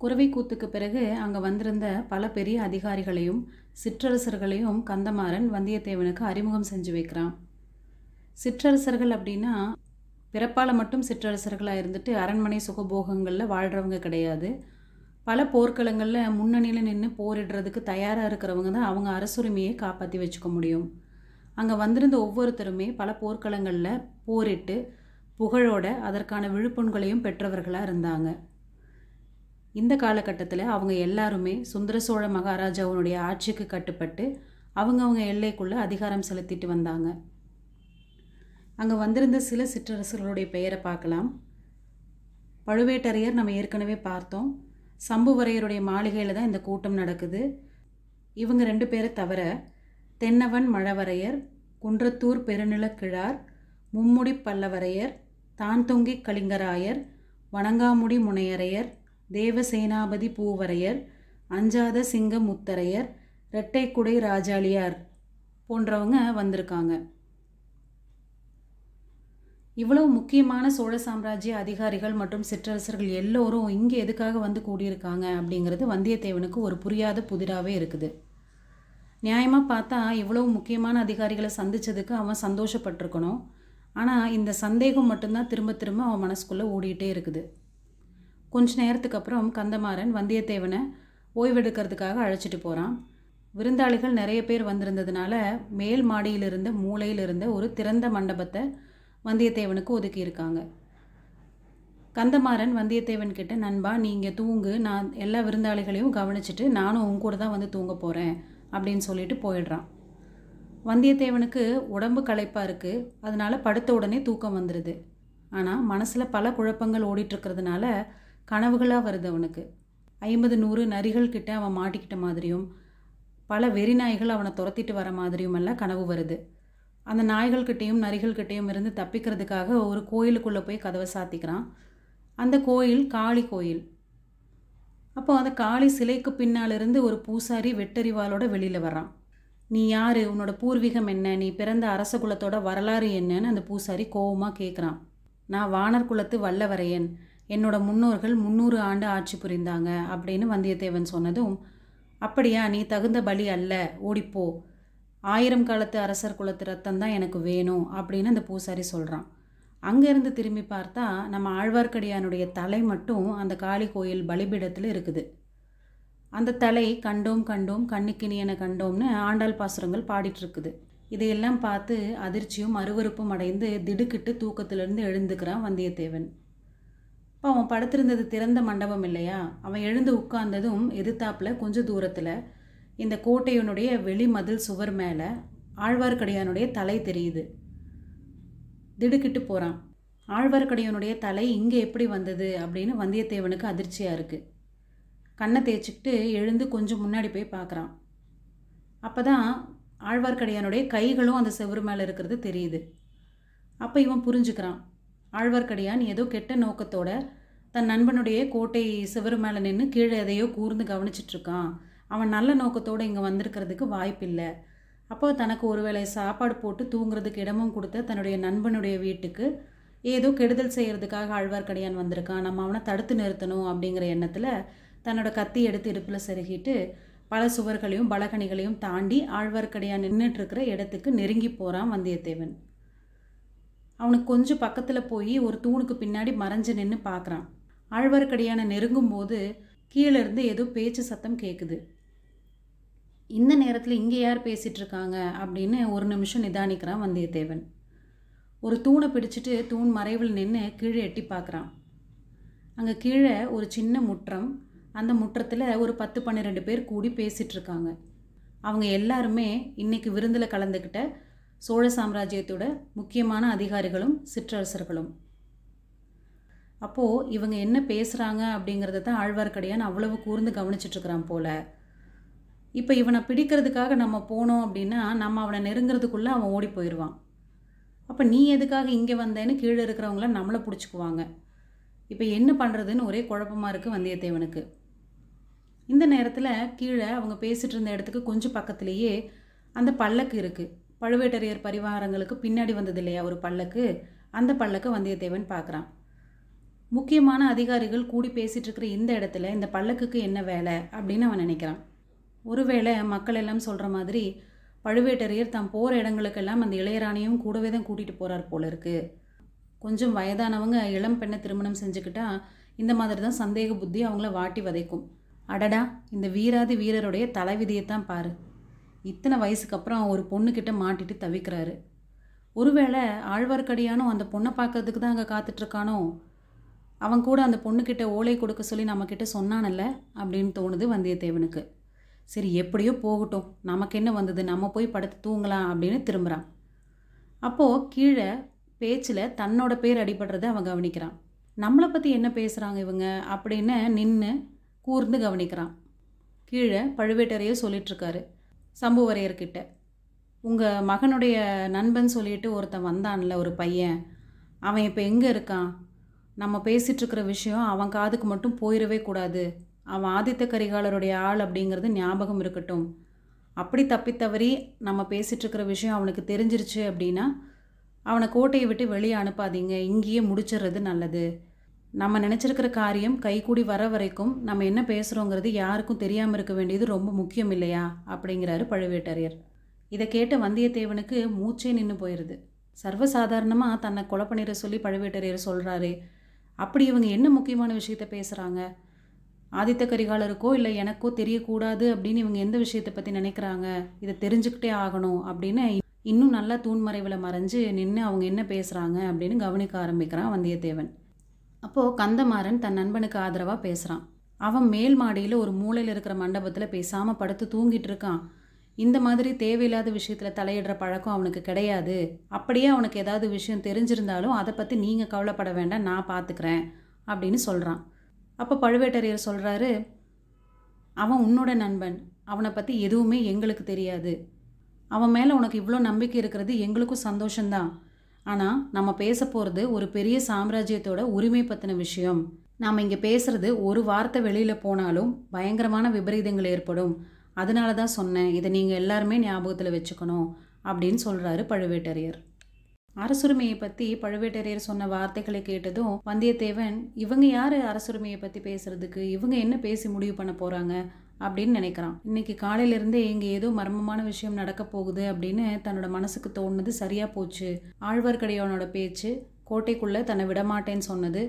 குறவை கூத்துக்கு பிறகு அங்கே வந்திருந்த பல பெரிய அதிகாரிகளையும் சிற்றரசர்களையும் கந்தமாறன் வந்தியத்தேவனுக்கு அறிமுகம் செஞ்சு வைக்கிறான். சிற்றரசர்கள் அப்படின்னா பிறப்பால் மட்டும் சிற்றரசர்களாக இருந்துட்டு அரண்மனை சுகபோகங்களில் வாழ்கிறவங்க கிடையாது. பல போர்க்களங்களில் முன்னணியில் நின்று போரிடுறதுக்கு தயாராக இருக்கிறவங்க தான் அவங்க அரசுரிமையை காப்பாற்றி வச்சுக்க முடியும். அங்கே வந்திருந்த ஒவ்வொருத்தருமே பல போர்க்களங்களில் போரிட்டு புகழோட அதற்கான விழுப்புண்களையும் பெற்றவர்களாக இருந்தாங்க. இந்த காலகட்டத்தில் அவங்க எல்லாருமே சுந்தர சோழ மகாராஜாவுனுடைய ஆட்சிக்கு கட்டுப்பட்டு அவங்கவுங்க எல்லைக்குள்ளே அதிகாரம் செலுத்திட்டு வந்தாங்க. அங்கே வந்திருந்த சில சிற்றரசர்களுடைய பெயரை பார்க்கலாம். பழுவேட்டரையர் நம்ம ஏற்கனவே பார்த்தோம். சம்புவரையருடைய மாளிகையில் தான் இந்த கூட்டம் நடக்குது. இவங்க ரெண்டு பேரை தவிர தென்னவன் மழவரையர் குன்றத்தூர் பெருநிலக்கிழார் மும்முடி பல்லவரையர் தான்தொங்கி கலிங்கராயர் வணங்காமுடி முனையரையர் தேவசேனாபதி பூவரையர் அஞ்சாத சிங்க முத்தரையர் இரட்டைக்குடை ராஜாளியார் போன்றவங்க வந்திருக்காங்க. இவ்வளவு முக்கியமான சோழ சாம்ராஜ்ய அதிகாரிகள் மற்றும் சிற்றரசர்கள் எல்லோரும் இங்கே எதுக்காக வந்து கூடியிருக்காங்க அப்படிங்கிறது வந்தியத்தேவனுக்கு ஒரு புரியாத புதிராகவே இருக்குது. நியாயமாக பார்த்தா இவ்வளவு முக்கியமான அதிகாரிகளை சந்தித்ததுக்கு அவன் சந்தோஷப்பட்டிருக்கணும். ஆனால் இந்த சந்தேகம் மட்டும்தான் திரும்ப திரும்ப அவன் மனசுக்குள்ளே ஓடிக்கிட்டே இருக்குது. கொஞ்ச நேரத்துக்கு அப்புறம் கந்தமாறன் வந்தியத்தேவனை ஓய்வெடுக்கிறதுக்காக அழைச்சிட்டு போகிறான் விருந்தாளிகள் நிறைய பேர் வந்திருந்ததுனால மேல் மாடியிலிருந்து இருந்த மூலையில் இருந்த ஒரு திறந்த மண்டபத்தை வந்தியத்தேவனுக்கு ஒதுக்கியிருக்காங்க. கந்தமாறன் வந்தியத்தேவன் கிட்ட நண்பா நீங்கள் தூங்கு. நான் எல்லா விருந்தாளிகளையும் கவனிச்சிட்டு நானும் உங்க கூட தான் வந்து தூங்க போகிறேன் அப்படின்னு சொல்லிட்டு போயிடுறான். வந்தியத்தேவனுக்கு உடம்பு களைப்பாக இருக்குது அதனால் படுத்த உடனே தூக்கம் வந்துடுது ஆனால் மனசில் பல குழப்பங்கள் ஓடிட்டுருக்கிறதுனால கனவுகளாக வருது அவனுக்கு. ஐம்பது நூறு நரிகள் கிட்ட அவன் மாட்டிக்கிட்ட மாதிரியும் பல வெறி நாய்கள் அவனை துரத்திட்டு வர மாதிரியும் எல்லாம் கனவு வருது. அந்த நாய்கள்கிட்டேயும் நரிகள்கிட்டேயும் இருந்து தப்பிக்கிறதுக்காக ஒரு கோயிலுக்குள்ளே போய் கதவை சாத்திக்கிறான். அந்த கோயில் காளி கோயில். அப்போ அந்த காளி சிலைக்கு பின்னால் இருந்து ஒரு பூசாரி வெட்டறிவாளோட வெளியில் வர்றான். நீ யார்? உன்னோட பூர்வீகம் என்ன? நீ பிறந்த அரச குலத்தோட வரலாறு என்னன்னு அந்த பூசாரி கோவமாக கேட்குறான் நான் வானர் குலத்து வல்லவரையன். என்னோட முன்னோர்கள் முந்நூறு ஆண்டு ஆட்சி புரிந்தாங்க அப்படின்னு வந்தியத்தேவன் சொன்னதும் அப்படியா நீ தகுந்த பலி அல்ல ஓடிப்போ. ஆயிரம் காலத்து அரசர் குலத்து ரத்தம் தான் எனக்கு வேணும் அப்படின்னு அந்த பூசாரி சொல்கிறான் அங்கேருந்து திரும்பி பார்த்தா நம்ம ஆழ்வார்க்கடியானுடைய தலை மட்டும் அந்த காளி கோயில் பலிபீடத்தில் இருக்குது. அந்த தலை கண்டோம் கண்டோம் கண்ணுக்கினியன கண்டோம்னு ஆண்டாள் பாசுரங்கள் பாடிட்டுருக்குது இதையெல்லாம் பார்த்து அதிர்ச்சியும் அருவருப்பும் அடைந்து திடுக்கிட்டு தூக்கத்திலிருந்து எழுந்துக்கிறான் வந்தியத்தேவன். இப்போ அவன் படுத்திருந்தது திறந்த மண்டபம் இல்லையா? அவன் எழுந்து உட்கார்ந்ததும் எதிர்த்தாப்பில் கொஞ்சம் தூரத்தில் இந்த கோட்டையினுடைய வெளிமதில் சுவர் மேலே ஆழ்வார்க்கடியானுடைய தலை தெரியுது. திடுக்கிட்டு போகிறான் ஆழ்வார்க்கடியானுடைய தலை இங்கே எப்படி வந்தது அப்படின்னு வந்தியத்தேவனுக்கு அதிர்ச்சியாக இருக்குது கண்ணை தேய்ச்சிக்கிட்டு எழுந்து கொஞ்சம் முன்னாடி போய் பார்க்குறான் அப்போ தான் ஆழ்வார்க்கடியானுடைய கைகளும் அந்த செவரு மேலே இருக்கிறது தெரியுது. அப்போ இவன் புரிஞ்சுக்கிறான். ஆழ்வார்க்கடியான் ஏதோ கெட்ட நோக்கத்தோட தன் நண்பனுடைய கோட்டை சிவரு மேலே நின்று கீழே எதையோ கூர்ந்து கவனிச்சிட்ருக்கான். அவன் நல்ல நோக்கத்தோடு இங்கே வந்திருக்கிறதுக்கு வாய்ப்பில்லை. அப்போ தனக்கு ஒருவேளை சாப்பாடு போட்டு தூங்குறதுக்கு இடமும் கொடுத்த தன்னுடைய நண்பனுடைய வீட்டுக்கு ஏதோ கெடுதல் செய்கிறதுக்காக ஆழ்வார்க்கடியான் வந்திருக்கான். நம்ம அவனை தடுத்து நிறுத்தணும் அப்படிங்கிற எண்ணத்தில் தன்னோட கத்தி எடுத்து இடுப்பில் செருகிட்டு பல சுவர்களையும் பலகணிகளையும் தாண்டி ஆழ்வார்க்கடியான் நின்றுட்டு இருக்கிற இடத்துக்கு நெருங்கி போகிறான் வந்தியத்தேவன். அவனுக்கு கொஞ்சம் பக்கத்தில் போய் ஒரு தூணுக்கு பின்னாடி மறைஞ்சு நின்று பார்க்குறான் ஆழ்வார்க்கடியானை நெருங்கும் போது கீழே இருந்து ஏதோ பேச்சு சத்தம் கேட்குது இந்த நேரத்தில் இங்கே யார் பேசிகிட்டு இருக்காங்க அப்படின்னு ஒரு நிமிஷம் நிதானிக்கிறான் வந்தியத்தேவன். ஒரு தூணை பிடிச்சிட்டு தூண் மறைவில் நின்று கீழே எட்டி பார்க்குறான் அங்கே கீழே ஒரு சின்ன முற்றம் அந்த முற்றத்தில் ஒரு பத்து பன்னிரெண்டு பேர் கூடி பேசிகிட்ருக்காங்க அவங்க எல்லாருமே இன்றைக்கி விருந்தில் கலந்துக்கிட்ட சோழ சாம்ராஜ்யத்தோட முக்கியமான அதிகாரிகளும் சிற்றரசர்களும். அப்போது இவங்க என்ன பேசுகிறாங்க அப்படிங்கிறத தான் ஆழ்வார்க்கடியான் அவ்வளவு கூர்ந்து கவனிச்சிட்ருக்கிறான் போல. இப்போ இவனை பிடிக்கிறதுக்காக நம்ம போனோம் அப்படின்னா நம்ம அவனை நெருங்கிறதுக்குள்ளே அவன் ஓடி போயிடுவான் அப்போ நீ எதுக்காக இங்கே வந்தேன்னு கீழே இருக்கிறவங்கள நம்மளை பிடிச்சிக்குவாங்க. இப்போ என்ன பண்ணுறதுன்னு ஒரே குழப்பமாக இருக்குது வந்தியத்தேவனுக்கு. இந்த நேரத்தில் கீழே அவங்க பேசிகிட்டு இருந்த இடத்துக்கு கொஞ்சம் பக்கத்துலேயே அந்த பல்லக்கு இருக்குது பழுவேட்டரையர் பரிவாரங்களுக்கு பின்னாடி வந்தது இல்லையா ஒரு பல்லக்கு? அந்த பல்லக்கு வந்தியத்தேவன் பார்க்குறான் முக்கியமான அதிகாரிகள் கூடி பேசிகிட்டு இருக்கிற இந்த இடத்துல இந்த பல்லக்குக்கு என்ன வேலை அப்படின்னு அவன் நினைக்கிறான். ஒருவேளை மக்கள் எல்லாம் சொல்கிற மாதிரி பழுவேட்டரையர் தாம் போகிற இடங்களுக்கெல்லாம் அந்த இளையராணியும் கூடவே தான் கூட்டிகிட்டு போகிறார் போல இருக்கு. கொஞ்சம் வயதானவங்க இளம் பெண்ணை திருமணம் செஞ்சுக்கிட்டா இந்த மாதிரி தான் சந்தேக புத்தி அவங்கள வாட்டி வதைக்கும். அடடா இந்த வீராதி வீரருடைய தலைவிதியைத்தான் பாரு. இத்தனை வயசுக்கு அப்புறம் ஒரு பொண்ணுக்கிட்ட மாட்டிட்டு தவிக்கிறாரு. ஒருவேளை ஆழ்வார்க்கடியானும் அந்த பொண்ணை பார்க்கறதுக்கு தான் அங்கே காத்துட்ருக்கானோ அவன் கூட அந்த பொண்ணுக்கிட்ட ஓலை கொடுக்க சொல்லி நம்மக்கிட்ட சொன்னானல்ல? அப்படின்னு தோணுது வந்தியத்தேவனுக்கு. சரி எப்படியோ போகட்டும். நமக்கு என்ன வந்தது? நம்ம போய் படுத்து தூங்கலாம் அப்படின்னு திரும்புகிறான் அப்போது கீழே பேச்சில் தன்னோட பேர் அடிபடுறதை அவன் கவனிக்கிறான். நம்மளை பற்றி என்ன பேசுகிறாங்க இவங்க? அப்படின்னு நின்று கூர்ந்து கவனிக்கிறான். கீழே பழுவேட்டரையர் சொல்லிகிட்ருக்காரு சம்புவரையர்கிட்ட. உங்கள் மகனுடைய நண்பன் சொல்லிட்டு ஒருத்தன் வந்தான்ல ஒரு பையன். அவன் இப்போ எங்கே இருக்கான்? நம்ம பேசிகிட்ருக்கிற விஷயம் அவன் காதுக்கு மட்டும் போயிடவே கூடாது. அவன் ஆதித்த கரிகாலருடைய ஆள் அப்படிங்கிறது ஞாபகம் இருக்கட்டும். அப்படி தப்பித்தவறி நம்ம பேசிகிட்ருக்கிற விஷயம் அவனுக்கு தெரிஞ்சிருச்சு அப்படின்னா அவனை கோட்டையை விட்டு வெளியே அனுப்பாதீங்க. இங்கேயே முடிச்சிடுறது நல்லது. நம்ம நினச்சிருக்கிற காரியம் கைகூடி வர வரைக்கும் நம்ம என்ன பேசுகிறோங்கிறது யாருக்கும் தெரியாமல் இருக்க வேண்டியது ரொம்ப முக்கியம் இல்லையா? அப்படிங்கிறாரு பழுவேட்டரையர். இதை கேட்ட வந்தியத்தேவனுக்கு மூச்சே நின்று போயிடுது சர்வசாதாரணமாக தன்னை கொலை பண்ணிட சொல்லி பழுவேட்டரையர் சொல்கிறாரு அப்படி இவங்க என்ன முக்கியமான விஷயத்த பேசுகிறாங்க ஆதித்த கரிகாலருக்கோ இல்லை எனக்கோ தெரியக்கூடாது அப்படின்னு இவங்க எந்த விஷயத்தை பற்றி நினைக்கிறாங்க? இதை தெரிஞ்சுக்கிட்டே ஆகணும் அப்படின்னு இன்னும் நல்லா தூண்மறைவில் மறைஞ்சு நின்று அவங்க என்ன பேசுகிறாங்க அப்படின்னு கவனிக்க ஆரம்பிக்கிறான் வந்தியத்தேவன். அப்போது கந்தமாறன் தன் நண்பனுக்கு ஆதரவாக பேசுகிறான் அவன் மேல் மாடியில் ஒரு மூளையில் இருக்கிற மண்டபத்தில் பேசாமல் படுத்து தூங்கிட்டு இருக்கான். இந்த மாதிரி தேவையில்லாத விஷயத்தில் தலையிடுற பழக்கம் அவனுக்கு கிடையாது. அப்படியே அவனுக்கு ஏதாவது விஷயம் தெரிஞ்சிருந்தாலும் அதை பற்றி நீங்கள் கவலைப்பட வேண்டாம் நான் பார்த்துக்கிறேன் அப்படின்னு சொல்கிறான் அப்போ பழுவேட்டரையர் சொல்கிறாரு அவன் உன்னோட நண்பன். அவனை பற்றி எதுவுமே எங்களுக்கு தெரியாது. அவன் மேலே உனக்கு இவ்வளோ நம்பிக்கை இருக்கிறது எங்களுக்கும் சந்தோஷந்தான் ஆனால் நம்ம பேச போகிறது ஒரு பெரிய சாம்ராஜ்யத்தோட உரிமை பற்றின விஷயம். நாம் இங்கே பேசுகிறது ஒரு வார்த்தை வெளியில் போனாலும் பயங்கரமான விபரீதங்கள் ஏற்படும். அதனால தான் சொன்னேன் இதை நீங்கள் எல்லாருமே ஞாபகத்தில் வச்சுக்கணும் அப்படின்னு சொல்கிறாரு பழுவேட்டரையர். அரசுரிமையை பற்றி பழுவேட்டரையர் சொன்ன வார்த்தைகளை கேட்டதும் வந்தியத்தேவன் இவங்க யார் அரசுரிமையை பற்றி பேசுறதுக்கு? இவங்க என்ன பேசி முடிவு பண்ண போகிறாங்க அப்படின்னு நினைக்கிறான். இன்னைக்கு காலையிலேருந்தே இங்கே ஏதோ மர்மமான விஷயம் நடக்க போகுது அப்படின்னு தன்னோட மனசுக்கு தோணுது சரியாக போச்சு. ஆழ்வார்க்கடியானோட பேச்சு கோட்டைக்குள்ளே தன்னை விடமாட்டேன்னு சொன்னது.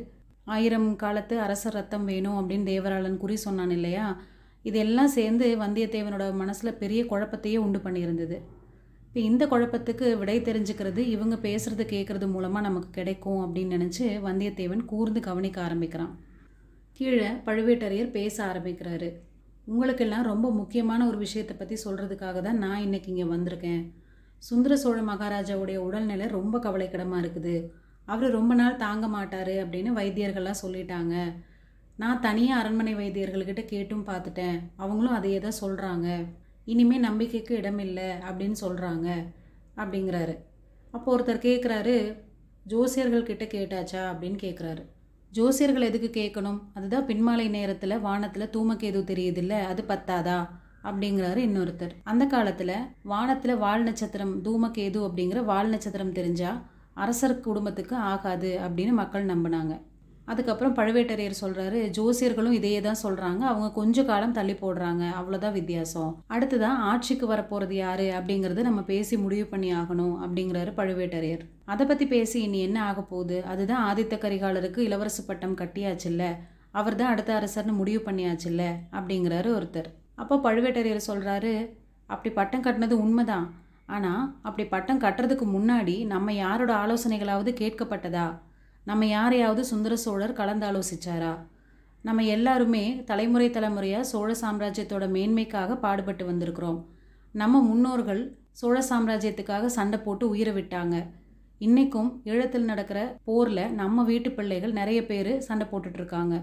ஆயிரம் காலத்து அரசர் ரத்தம் வேணும் அப்படின்னு தேவராளன் குறி சொன்னான் இல்லையா? இதெல்லாம் சேர்ந்து வந்தியத்தேவனோட மனசில் பெரிய குழப்பத்தையே உண்டு பண்ணியிருந்தது. இப்போ இந்த குழப்பத்துக்கு விடை தெரிஞ்சுக்கிறது இவங்க பேசுகிறது கேட்குறது மூலமாக நமக்கு கிடைக்கும் அப்படின்னு நினச்சி வந்தியத்தேவன் கூர்ந்து கவனிக்க ஆரம்பிக்கிறான். கீழே பழுவேட்டரையர் பேச ஆரம்பிக்கிறாரு. உங்களுக்கெல்லாம் ரொம்ப முக்கியமான ஒரு விஷயத்தை பற்றி சொல்கிறதுக்காக தான் நான் இன்னைக்கு இங்கே வந்திருக்கேன். சுந்தர சோழ மகாராஜாவுடைய உடல்நிலை ரொம்ப கவலைக்கிடமாக இருக்குது. அவர் ரொம்ப நாள் தாங்க மாட்டார் அப்படின்னு வைத்தியர்கள்லாம் சொல்லிட்டாங்க. நான் தனியாக அரண்மனை வைத்தியர்கள்கிட்ட கேட்டும் பார்த்துட்டேன். அவங்களும் அதையே தான் சொல்கிறாங்க இனிமேல் நம்பிக்கைக்கு இடமில்லை அப்படின்னு சொல்கிறாங்க அப்படிங்கிறாரு. அப்போ ஒருத்தர் கேட்குறாரு ஜோசியர்கள் கிட்ட கேட்டாச்சா? அப்படின்னு கேட்குறாரு ஜோசியர்கள் எதுக்கு கேட்கணும் அதுதான் பின்மாலை நேரத்தில் வானத்தில் தூமக்கேது தெரியுதில்ல அது பத்தாதா? அப்படிங்கிறாரு இன்னொருத்தர். அந்த காலத்தில் வானத்தில் வால் நட்சத்திரம் தூமக்கேது அப்படிங்கிற வால் நட்சத்திரம் தெரிஞ்சால் அரசர் குடும்பத்துக்கு ஆகாது அப்படின்னு மக்கள் நம்பினாங்க. அதுக்கப்புறம் பழுவேட்டரையர் சொல்கிறாரு ஜோசியர்களும் இதையே தான் சொல்கிறாங்க அவங்க கொஞ்ச காலம் தள்ளி போடுறாங்க. அவ்வளோதான் வித்தியாசம். அடுத்ததான் ஆட்சிக்கு வரப்போகிறது யாரு அப்படிங்கிறத நம்ம பேசி முடிவு பண்ணி ஆகணும் அப்படிங்கிறாரு பழுவேட்டரையர். அதை பற்றி பேசி இனி என்ன ஆக போகுது? அதுதான் ஆதித்த கரிகாலருக்கு இளவரசு பட்டம் கட்டியாச்சுல்ல. அவர் தான் அடுத்த அரசர்னு முடிவு பண்ணியாச்சுல்ல அப்படிங்கிறாரு ஒருத்தர். அப்போ பழுவேட்டரையர் சொல்கிறாரு அப்படி பட்டம் கட்டினது உண்மைதான். ஆனால் அப்படி பட்டம் கட்டுறதுக்கு முன்னாடி நம்ம யாரோட ஆலோசனைகளாவது கேட்கப்பட்டதா? நம்ம யாரையாவது சுந்தர சோழர் கலந்தாலோசிச்சாரா? நம்ம எல்லாருமே தலைமுறை தலைமுறையாக சோழ சாம்ராஜ்யத்தோட மேன்மைக்காக பாடுபட்டு வந்திருக்கிறோம். நம்ம முன்னோர்கள் சோழ சாம்ராஜ்யத்துக்காக சண்டை போட்டு உயிரை விட்டாங்க. இன்றைக்கும் ஈழத்தில் நடக்கிற போரில் நம்ம வீட்டு பிள்ளைகள் நிறைய பேர் சண்டை போட்டுட்ருக்காங்க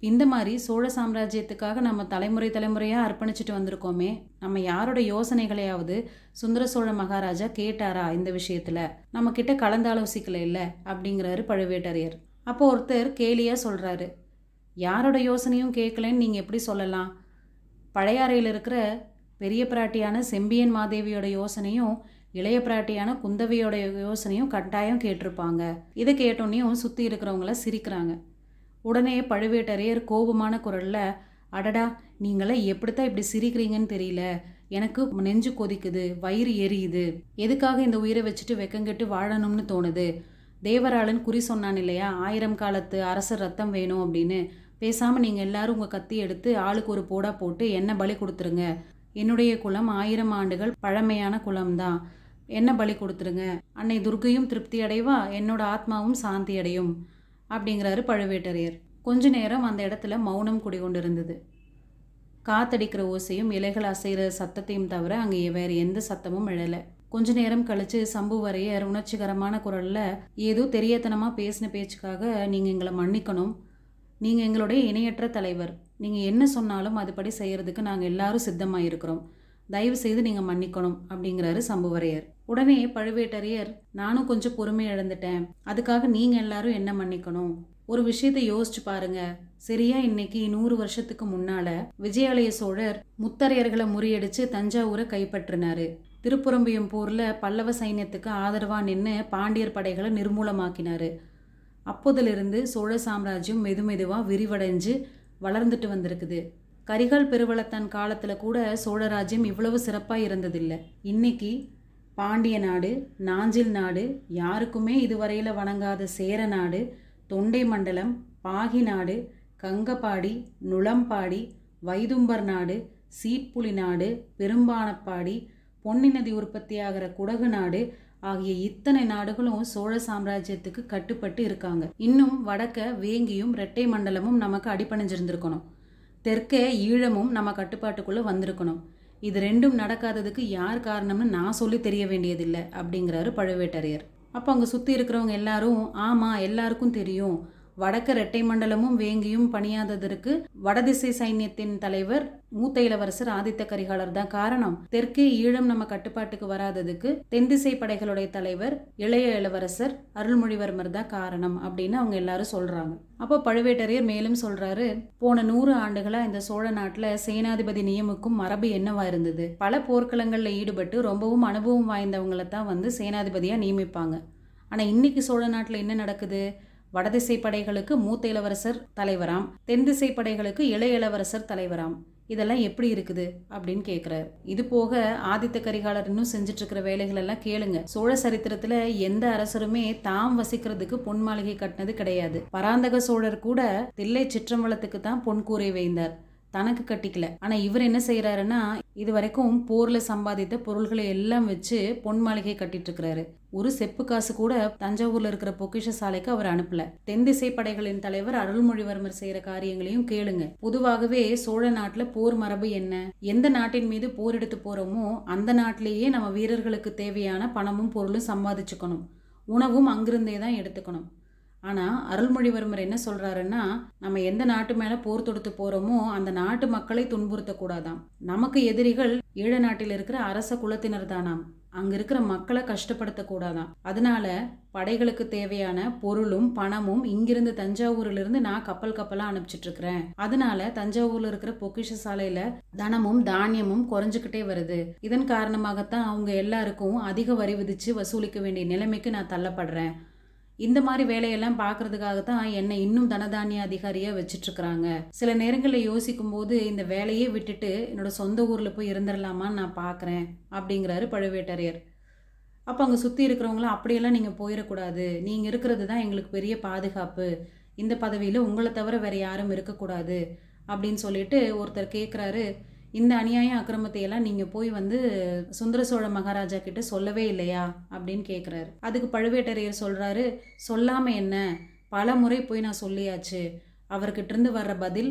இந்த மாதிரி சோழ சாம்ராஜ்யத்துக்காக நம்ம தலைமுறை தலைமுறையாக அர்ப்பணிச்சுட்டு வந்திருக்கோமே நம்ம யாரோட யோசனைகளையாவது சுந்தர சோழ மகாராஜா கேட்டாரா இந்த விஷயத்தில்? நம்ம கிட்ட கலந்தாலோசிக்கல இல்லை அப்படிங்கிறாரு பழுவேட்டரையர். அப்போ ஒருத்தர் கேலியாக சொல்கிறாரு யாரோட யோசனையும் கேட்கலன்னு நீங்கள் எப்படி சொல்லலாம்? பழையாறையில் இருக்கிற பெரிய பிராட்டியான செம்பியன் மாதேவியோட யோசனையும் இளைய பிராட்டியான குந்தவையோட யோசனையும் கட்டாயம் கேட்டிருப்பாங்க. இதை கேட்டோன்னையும் சுற்றி இருக்கிறவங்கள சிரிக்கிறாங்க. உடனே பழுவேட்டரையர் கோபமான குரலில் அடடா நீங்களாம் எப்படித்தான் இப்படி சிரிக்கிறீங்கன்னு தெரியல. எனக்கு நெஞ்சு கொதிக்குது வயிறு எரியுது. எதுக்காக இந்த உயிரை வச்சுட்டு வெக்கங்கெட்டு வாழணும்னு தோணுது? தேவராளன் குறி சொன்னான் இல்லையா ஆயிரம் காலத்து அரசர் ரத்தம் வேணும் அப்படின்னு. பேசாமல் நீங்கள் எல்லாரும் உங்கள் கத்தி எடுத்து ஆளுக்கு ஒரு போடா போட்டு என்ன பலி கொடுத்துருங்க. என்னுடைய குலம் ஆயிரம் ஆண்டுகள் பழமையான குலம்தான் என்ன பலி கொடுத்துருங்க? அன்னை துர்க்கையும் திருப்தி அடைவா? என்னோட ஆத்மாவும் சாந்தி அடையும். அப்படிங்கிறாரு பழுவேட்டரையர். கொஞ்ச நேரம் அந்த இடத்துல மௌனம் குடிகொண்டிருந்தது. காத்தடிக்கிற ஓசையும் இலைகள் அசைகிற சத்தத்தையும் தவிர அங்கே வேறு எந்த சத்தமும் எழலை. கொஞ்ச நேரம் கழித்து சம்புவரையர் உணர்ச்சிகரமான குரலில் ஏதோ தெரியத்தனமாக பேசின பேச்சுக்காக நீங்கள் எங்களை மன்னிக்கணும். நீங்கள் எங்களுடைய இணையற்ற தலைவர். நீங்கள் என்ன சொன்னாலும் அதுபடி செய்கிறதுக்கு நாங்கள் எல்லாரும் சித்தமாக இருக்கிறோம் தயவு செய்து நீங்கள் மன்னிக்கணும் அப்படிங்கிறாரு சம்புவரையர். உடனே பழுவேட்டரையர் நானும் கொஞ்சம் பொறுமை இழந்துட்டேன். அதுக்காக நீங்கள் எல்லாரும் என்ன மன்னிக்கணும்? ஒரு விஷயத்தை யோசிச்சு பாருங்க. சரியா இன்னைக்கு நூறு வருஷத்துக்கு முன்னால விஜயாலய சோழர் முத்தரையர்களை முறியடிச்சு தஞ்சாவூரை கைப்பற்றினாரு. திருப்புறம்பியம் போர்ல பல்லவ சைன்யத்துக்கு ஆதரவா நின்று பாண்டியர் படைகளை நிர்மூலமாக்கினாரு. அப்போதிலிருந்து சோழ சாம்ராஜ்யம் மெதுமெதுவா விரிவடைஞ்சு வளர்ந்துட்டு வந்திருக்குது. கரிகால் பெருவளத்தான் காலத்தில் கூட சோழராஜ்யம் இவ்வளவு சிறப்பாக இருந்ததில்லை. இன்னைக்கு பாண்டிய நாடு நாஞ்சில் நாடு யாருக்குமே இதுவரையில் வணங்காத சேர நாடு தொண்டை மண்டலம் பாகி நாடு கங்கப்பாடி நுளம்பாடி வைதும்பர் நாடு சீட்புலி நாடு பெரும்பானப்பாடி பொன்னி நதி உற்பத்தியாகிற குடகு நாடு ஆகிய இத்தனை நாடுகளும் சோழ சாம்ராஜ்யத்துக்கு கட்டுப்பட்டு இருக்காங்க. இன்னும் வடக்க வேங்கியும் ரெட்டை மண்டலமும் நமக்கு அடிபணிஞ்சிருந்திருக்கணும். தெற்கே ஈழமும் நம்ம கட்டுப்பாட்டுக்குள்ளே வந்திருக்கணும். இது ரெண்டும் நடக்காததுக்கு யார் காரணம்னு நான் சொல்லி தெரிய வேண்டியதில்லை அப்படிங்கிறாரு பழுவேட்டரையர். அப்போ அங்கே சுற்றி இருக்கிறவங்க எல்லாரும் ஆமாம் எல்லாருக்கும் தெரியும். வடக்கு ரெட்டை மண்டலமும் வேங்கியும் பணியாததற்கு வடதிசை சைன்யத்தின் தலைவர் மூத்த இளவரசர் ஆதித்த கரிகாலர் தான் காரணம். தெற்கே ஈழம் நம்ம கட்டுப்பாட்டுக்கு வராததுக்கு தென்திசை படைகளுடைய தலைவர் இளைய இளவரசர் அருள்மொழிவர்மர் தான் காரணம் அப்படின்னு அவங்க எல்லாரும் சொல்றாங்க. அப்போ பழுவேட்டரையர் மேலும் சொல்றாரு போன நூறு ஆண்டுகளா இந்த சோழ நாட்டுல சேனாதிபதி நியமிக்கும் மரபு என்னவா இருந்தது? பல போர்க்களங்கள்ல ஈடுபட்டு ரொம்பவும் அனுபவம் வாய்ந்தவங்களை தான் வந்து சேனாதிபதியா நியமிப்பாங்க. ஆனா இன்னைக்கு சோழ நாட்டுல என்ன நடக்குது? வடதிசை படைகளுக்கு மூத்த இளவரசர் தலைவராம் தென் திசை படைகளுக்கு இளைய இளவரசர் தலைவராம். இதெல்லாம் எப்படி இருக்குது? அப்படின்னு கேட்குறாரு இது போக ஆதித்த கரிகாலர் இன்னும் செஞ்சுட்டு இருக்கிற வேலைகள் எல்லாம் கேளுங்க. சோழ சரித்திரத்துல எந்த அரசருமே தாம் வசிக்கிறதுக்கு பொன் மாளிகை கட்டினது கிடையாது. பராந்தக சோழர் கூட தில்லை சிற்றம்பலத்துக்கு தான் பொன் கூரை வைந்தார் தனக்கு கட்டிக்கல. ஆனா இவர் என்ன செய்யறாருன்னா இது வரைக்கும் போர்ல சம்பாதித்த பொருள்களை எல்லாம் வச்சு பொன் மாளிகை கட்டிட்டு இருக்கிறாரு. ஒரு செப்பு காசு கூட தஞ்சாவூர்ல இருக்கிற பொக்கிஷ சாலைக்கு அவர் அனுப்பல. தென் திசை படைகளின் தலைவர் அருள்மொழிவர்மர் செய்யற காரியங்களையும் கேளுங்க. பொதுவாகவே சோழ நாட்டுல போர் மரபு என்ன? எந்த நாட்டின் மீது போர் எடுத்து போறோமோ அந்த நாட்டிலேயே நம்ம வீரர்களுக்கு தேவையான பணமும் பொருளும் சம்பாதிச்சுக்கணும். உணவும் அங்கிருந்தே தான் எடுத்துக்கணும். ஆனால் அருள்மொழிவர்மர் என்ன சொல்கிறாருன்னா நம்ம எந்த நாட்டு மேலே போர் தொடுத்து போகிறோமோ அந்த நாட்டு மக்களை துன்புறுத்தக்கூடாதாம் நமக்கு எதிரிகள் ஈழ நாட்டில் இருக்கிற அரச குலத்தினர் தானாம். அங்கே இருக்கிற மக்களை கஷ்டப்படுத்தக்கூடாதாம் அதனால படைகளுக்கு தேவையான பொருளும் பணமும் இங்கிருந்து தஞ்சாவூரிலிருந்து நான் கப்பல் கப்பலாக அனுப்பிச்சிட்டு இருக்கிறேன் அதனால தஞ்சாவூரில் இருக்கிற பொக்கிஷ சாலையில் தனமும் தானியமும் குறைஞ்சுக்கிட்டே வருது. இதன் காரணமாகத்தான் அவங்க எல்லாருக்கும் அதிக வரி விதித்து வசூலிக்க வேண்டிய நிலைமைக்கு நான் தள்ளப்படுறேன். இந்த மாதிரி வேலையெல்லாம் பார்க்கறதுக்காக தான் என்னை இன்னும் தனதானிய அதிகாரியாக வச்சிட்ருக்குறாங்க. சில நேரங்களில் யோசிக்கும் போது இந்த வேலையே விட்டுட்டு என்னோட சொந்த ஊரில் போய் இருந்துடலாமான்னு நான் பார்க்குறேன் அப்படிங்கிறாரு பழுவேட்டரையர். அப்போ அங்கே சுற்றி இருக்கிறவங்களாம் அப்படியெல்லாம் நீங்கள் போயிடக்கூடாது நீங்கள் இருக்கிறது தான் எங்களுக்கு பெரிய பாதுகாப்பு. இந்த பதவியில் உங்களை தவிர வேறு யாரும் இருக்கக்கூடாது. அப்படின்னு சொல்லிட்டு ஒருத்தர் கேட்குறாரு இந்த அநியாய அக்கிரமத்தை எல்லாம் நீங்கள் போய் வந்து சுந்தர சோழ மகாராஜா கிட்ட சொல்லவே இல்லையா? அப்படின்னு கேட்குறாரு அதுக்கு பழுவேட்டரையர் சொல்கிறாரு சொல்லாமல் என்ன? பல முறை போய் நான் சொல்லியாச்சு. அவர்கிட்டருந்து வர்ற பதில்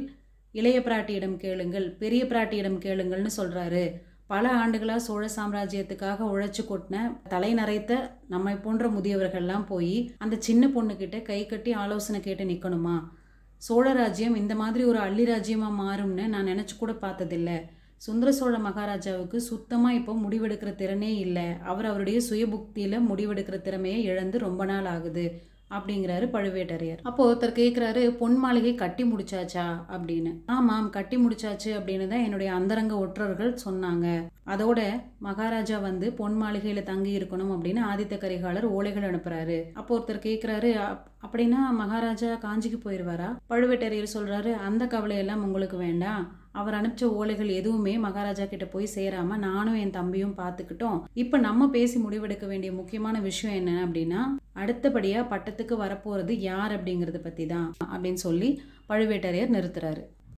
இளைய பிராட்டியிடம் கேளுங்கள் பெரிய பிராட்டியிடம் கேளுங்கள்னு சொல்கிறாரு பல ஆண்டுகளாக சோழ சாம்ராஜ்யத்துக்காக உழைச்சி கொட்டின தலை நரைத்த நம்மை போன்ற முதியவர்கள்லாம் போய் அந்த சின்ன பொண்ணுக்கிட்ட கை கட்டி ஆலோசனை கேட்டு நிற்கணுமா சோழ ராஜ்யம் இந்த மாதிரி ஒரு அள்ளி ராஜ்யமாக மாறும்னு நான் நினச்சி கூட பார்த்ததில்ல. சுந்தர சோழ மகாராஜாவுக்கு சுத்தமாக இப்போ முடிவெடுக்கிற திறனே இல்லை. அவர் அவருடைய சுய புக்தியில் முடிவெடுக்கிற திறமையை இழந்து ரொம்ப நாள் ஆகுது. அப்படிங்கிறாரு பழுவேட்டரையர். அப்போ ஒருத்தர் கேட்குறாரு பொன் மாளிகை கட்டி முடிச்சாச்சா? அப்படின்னு. ஆமாம் கட்டி முடிச்சாச்சு அப்படின்னு தான் என்னுடைய அந்தரங்க ஒற்றர்கள் சொன்னாங்க. அதோட மகாராஜா வந்து பொன் மாளிகையில தங்கி இருக்கணும் அப்படின்னு ஆதித்த கரிகாலர் ஓலைகள் அனுப்புறாரு. அப்போ ஒருத்தர் கேட்குறாரு அப்படின்னா மகாராஜா காஞ்சிக்கு போயிடுவாரா பழுவேட்டரையர் சொல்றாரு அந்த கவலையெல்லாம் உங்களுக்கு வேண்டாம். அவர் அனுப்பிச்ச ஓலைகள் எதுவுமே மகாராஜா கிட்ட போய் சேராம நானும் என் தம்பியும் பார்த்துக்கிட்டோம். இப்போ நம்ம பேசி முடிவெடுக்க வேண்டிய முக்கியமான விஷயம் என்ன அப்படின்னா அடுத்தபடியா பட்டத்துக்கு வரப்போறது யார் அப்படிங்கிறத பத்தி தான் அப்படின்னு சொல்லி பழுவேட்டரையர் நிறுத்துறாரு.